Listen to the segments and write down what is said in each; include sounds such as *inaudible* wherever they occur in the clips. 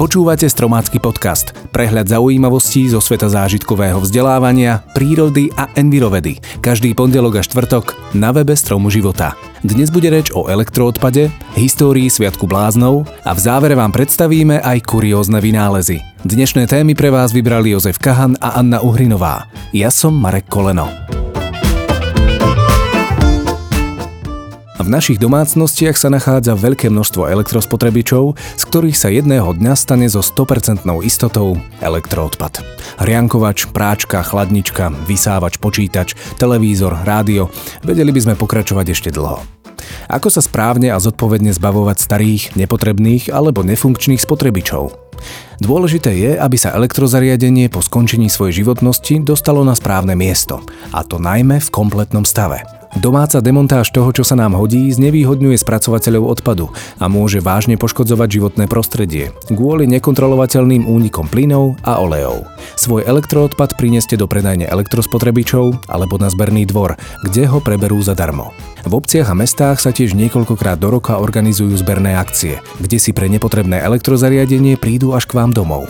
Počúvate Stromácky podcast, prehľad zaujímavostí zo sveta zážitkového vzdelávania, prírody a envirovedy. Každý pondelok a štvrtok na webe Stromu života. Dnes bude reč o elektroodpade, histórii Sviatku bláznov a v závere vám predstavíme aj kuriózne vynálezy. Dnešné témy pre vás vybrali Jozef Kahan a Anna Uhrinová. Ja som Marek Koleno. V našich domácnostiach sa nachádza veľké množstvo elektrospotrebičov, z ktorých sa jedného dňa stane so 100% istotou elektroodpad. Hriankovač, práčka, chladnička, vysávač, počítač, televízor, rádio, vedeli by sme pokračovať ešte dlho. Ako sa správne a zodpovedne zbavovať starých, nepotrebných alebo nefunkčných spotrebičov? Dôležité je, aby sa elektrozariadenie po skončení svojej životnosti dostalo na správne miesto, a to najmä v kompletnom stave. Domáca demontáž toho, čo sa nám hodí, znevýhodňuje spracovateľov odpadu a môže vážne poškodzovať životné prostredie kvôli nekontrolovateľným únikom plynov a olejov. Svoj elektroodpad prineste do predajne elektrospotrebičov alebo na zberný dvor, kde ho preberú zadarmo. V obciach a mestách sa tiež niekoľkokrát do roka organizujú zberné akcie, kde si pre nepotrebné elektrozariadenie prídu až k vám domov.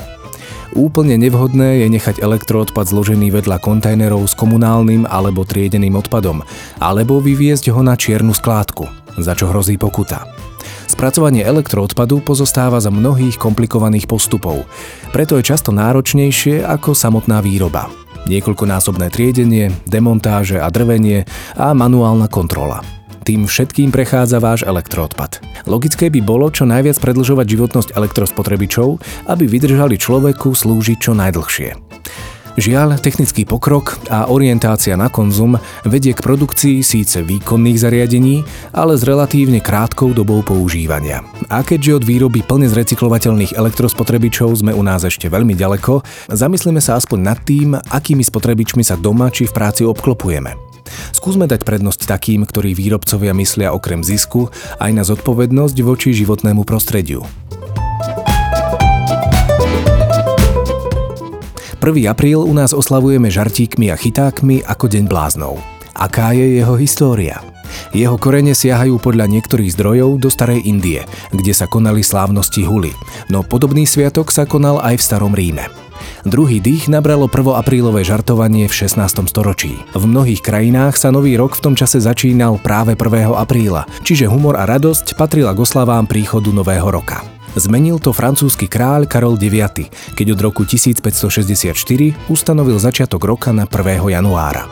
Úplne nevhodné je nechať elektroodpad zložený vedľa kontajnerov s komunálnym alebo triedeným odpadom, alebo vyviezť ho na čiernu skládku, za čo hrozí pokuta. Spracovanie elektroodpadu pozostáva za mnohých komplikovaných postupov, preto je často náročnejšie ako samotná výroba. Niekoľkonásobné triedenie, demontáže a drvenie a manuálna kontrola. Tým všetkým prechádza váš elektroodpad. Logické by bolo čo najviac predlžovať životnosť elektrospotrebičov, aby vydržali človeku slúžiť čo najdlhšie. Žiaľ, technický pokrok a orientácia na konzum vedie k produkcii síce výkonných zariadení, ale s relatívne krátkou dobou používania. A keďže od výroby plne zrecyklovateľných elektrospotrebičov sme u nás ešte veľmi ďaleko, zamyslíme sa aspoň nad tým, akými spotrebičmi sa doma či v práci obklopujeme. Skúsme dať prednosť takým, ktorí výrobcovia myslia okrem zisku aj na zodpovednosť voči životnému prostrediu. 1. apríl u nás oslavujeme žartíkmi a chytákmi ako Deň bláznov. Aká je jeho história? Jeho korene siahajú podľa niektorých zdrojov do starej Indie, kde sa konali slávnosti huly, no podobný sviatok sa konal aj v starom Ríme. Druhý dých nabralo 1. aprílové žartovanie v 16. storočí. V mnohých krajinách sa nový rok v tom čase začínal práve 1. apríla, čiže humor a radosť patrila k oslavám príchodu nového roka. Zmenil to francúzsky kráľ Karol IX, keď od roku 1564 ustanovil začiatok roka na 1. januára.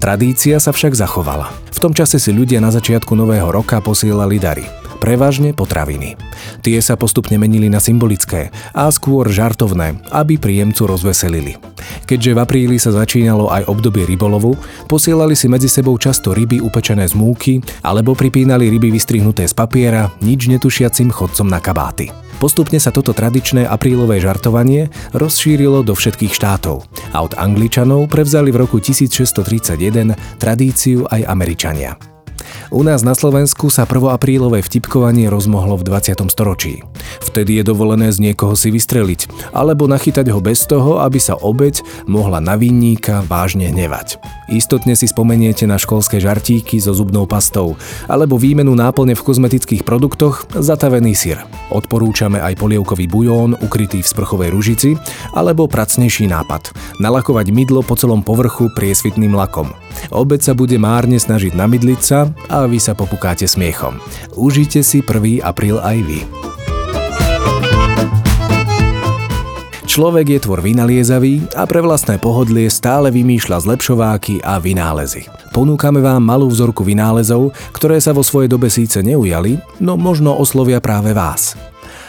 Tradícia sa však zachovala. V tom čase si ľudia na začiatku nového roka posielali dary prevažne potraviny. Tie sa postupne menili na symbolické a skôr žartovné, aby príjemcu rozveselili. Keďže v apríli sa začínalo aj obdobie rybolovu, posielali si medzi sebou často ryby upečené z múky alebo pripínali ryby vystrihnuté z papiera nič netušiacim chodcom na kabáty. Postupne sa toto tradičné aprílové žartovanie rozšírilo do všetkých štátov a od Angličanov prevzali v roku 1631 tradíciu aj Američania. U nás na Slovensku sa 1. aprílové vtipkovanie rozmohlo v 20. storočí. Vtedy je dovolené z niekoho si vystreliť, alebo nachytať ho bez toho, aby sa obeď mohla na vinníka vážne hnevať. Istotne si spomeniete na školské žartíky so zubnou pastou, alebo výmenu náplne v kozmetických produktoch zatavený syr. Odporúčame aj polievkový bujón ukrytý v sprchovej ružici, alebo pracnejší nápad. Nalakovať mydlo po celom povrchu priesvitným lakom. Obec sa bude márne snažiť namydliť sa a vy sa popukáte smiechom. Užite si 1. apríl aj vy. Človek je tvor vynaliezavý a pre vlastné pohodlie stále vymýšľa zlepšováky a vynálezy. Ponúkame vám malú vzorku vynálezov, ktoré sa vo svojej dobe síce neujali, no možno oslovia práve vás.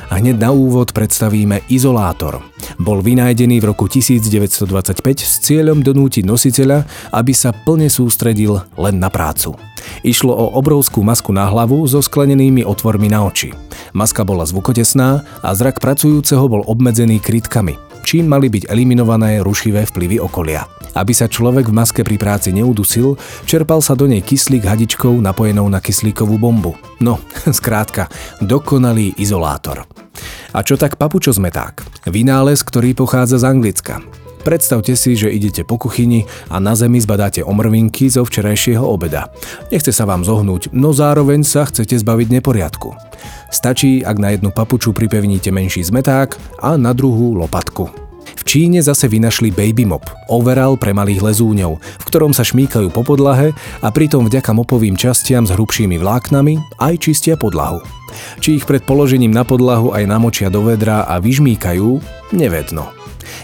Hneď na úvod predstavíme izolátor. Bol vynájdený v roku 1925 s cieľom donútiť nositeľa, aby sa plne sústredil len na prácu. Išlo o obrovskú masku na hlavu so sklenenými otvormi na oči. Maska bola zvukotesná a zrak pracujúceho bol obmedzený krytkami, čím mali byť eliminované rušivé vplyvy okolia. Aby sa človek v maske pri práci neudusil, čerpal sa do nej kyslík hadičkou napojenou na kyslíkovú bombu. No, *laughs* skrátka, dokonalý izolátor. A čo tak papučo zmeták? Vynález, ktorý pochádza z Anglicka. Predstavte si, že idete po kuchyni a na zemi zbadáte omrvinky zo včerajšieho obeda. Nechce sa vám zohnúť, no zároveň sa chcete zbaviť neporiadku. Stačí, ak na jednu papuču pripevníte menší zmeták a na druhú lopatku. V Číne zase vynašli Baby Mop, overall pre malých lezúňov, v ktorom sa šmíkajú po podlahe a pritom vďaka mopovým častiam s hrubšími vláknami aj čistia podlahu. Či ich pred položením na podlahu aj namočia do vedra a vyžmíkajú, nevedno.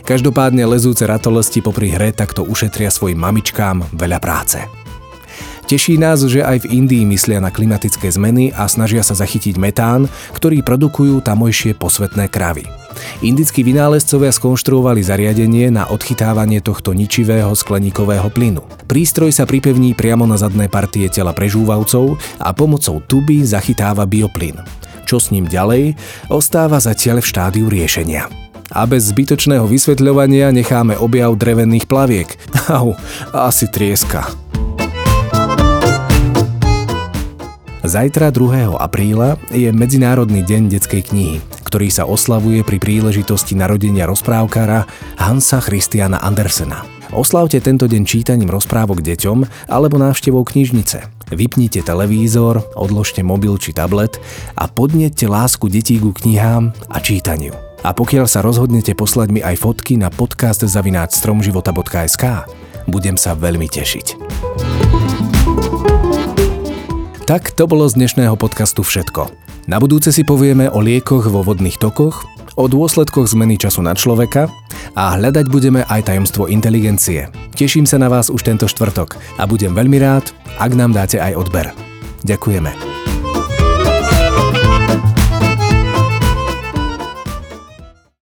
Každopádne lezúce ratolesti popri hre takto ušetria svojim mamičkám veľa práce. Teší nás, že aj v Indii myslia na klimatické zmeny a snažia sa zachytiť metán, ktorý produkujú tamojšie posvetné kravy. Indickí vynálezcovia skonštruovali zariadenie na odchytávanie tohto ničivého skleníkového plynu. Prístroj sa pripevní priamo na zadné partie tela prežúvavcov a pomocou tuby zachytáva bioplyn. Čo s ním ďalej, ostáva zatiaľ v štádiu riešenia a bez zbytočného vysvetľovania necháme objav drevených plaviek. Au, asi trieska. Zajtra 2. apríla je Medzinárodný deň detskej knihy, ktorý sa oslavuje pri príležitosti narodenia rozprávkara Hansa Christiana Andersena. Oslavte tento deň čítaním rozprávok deťom alebo návštevou knižnice. Vypnite televízor, odložte mobil či tablet a podnete lásku detí ku knihám a čítaniu. A pokiaľ sa rozhodnete poslať mi aj fotky na podcast zavináč stromživota.sk, budem sa veľmi tešiť. Tak to bolo z dnešného podcastu všetko. Na budúce si povieme o liekoch vo vodných tokoch, o dôsledkoch zmeny času na človeka a hľadať budeme aj tajomstvo inteligencie. Teším sa na vás už tento štvrtok a budem veľmi rád, ak nám dáte aj odber. Ďakujeme.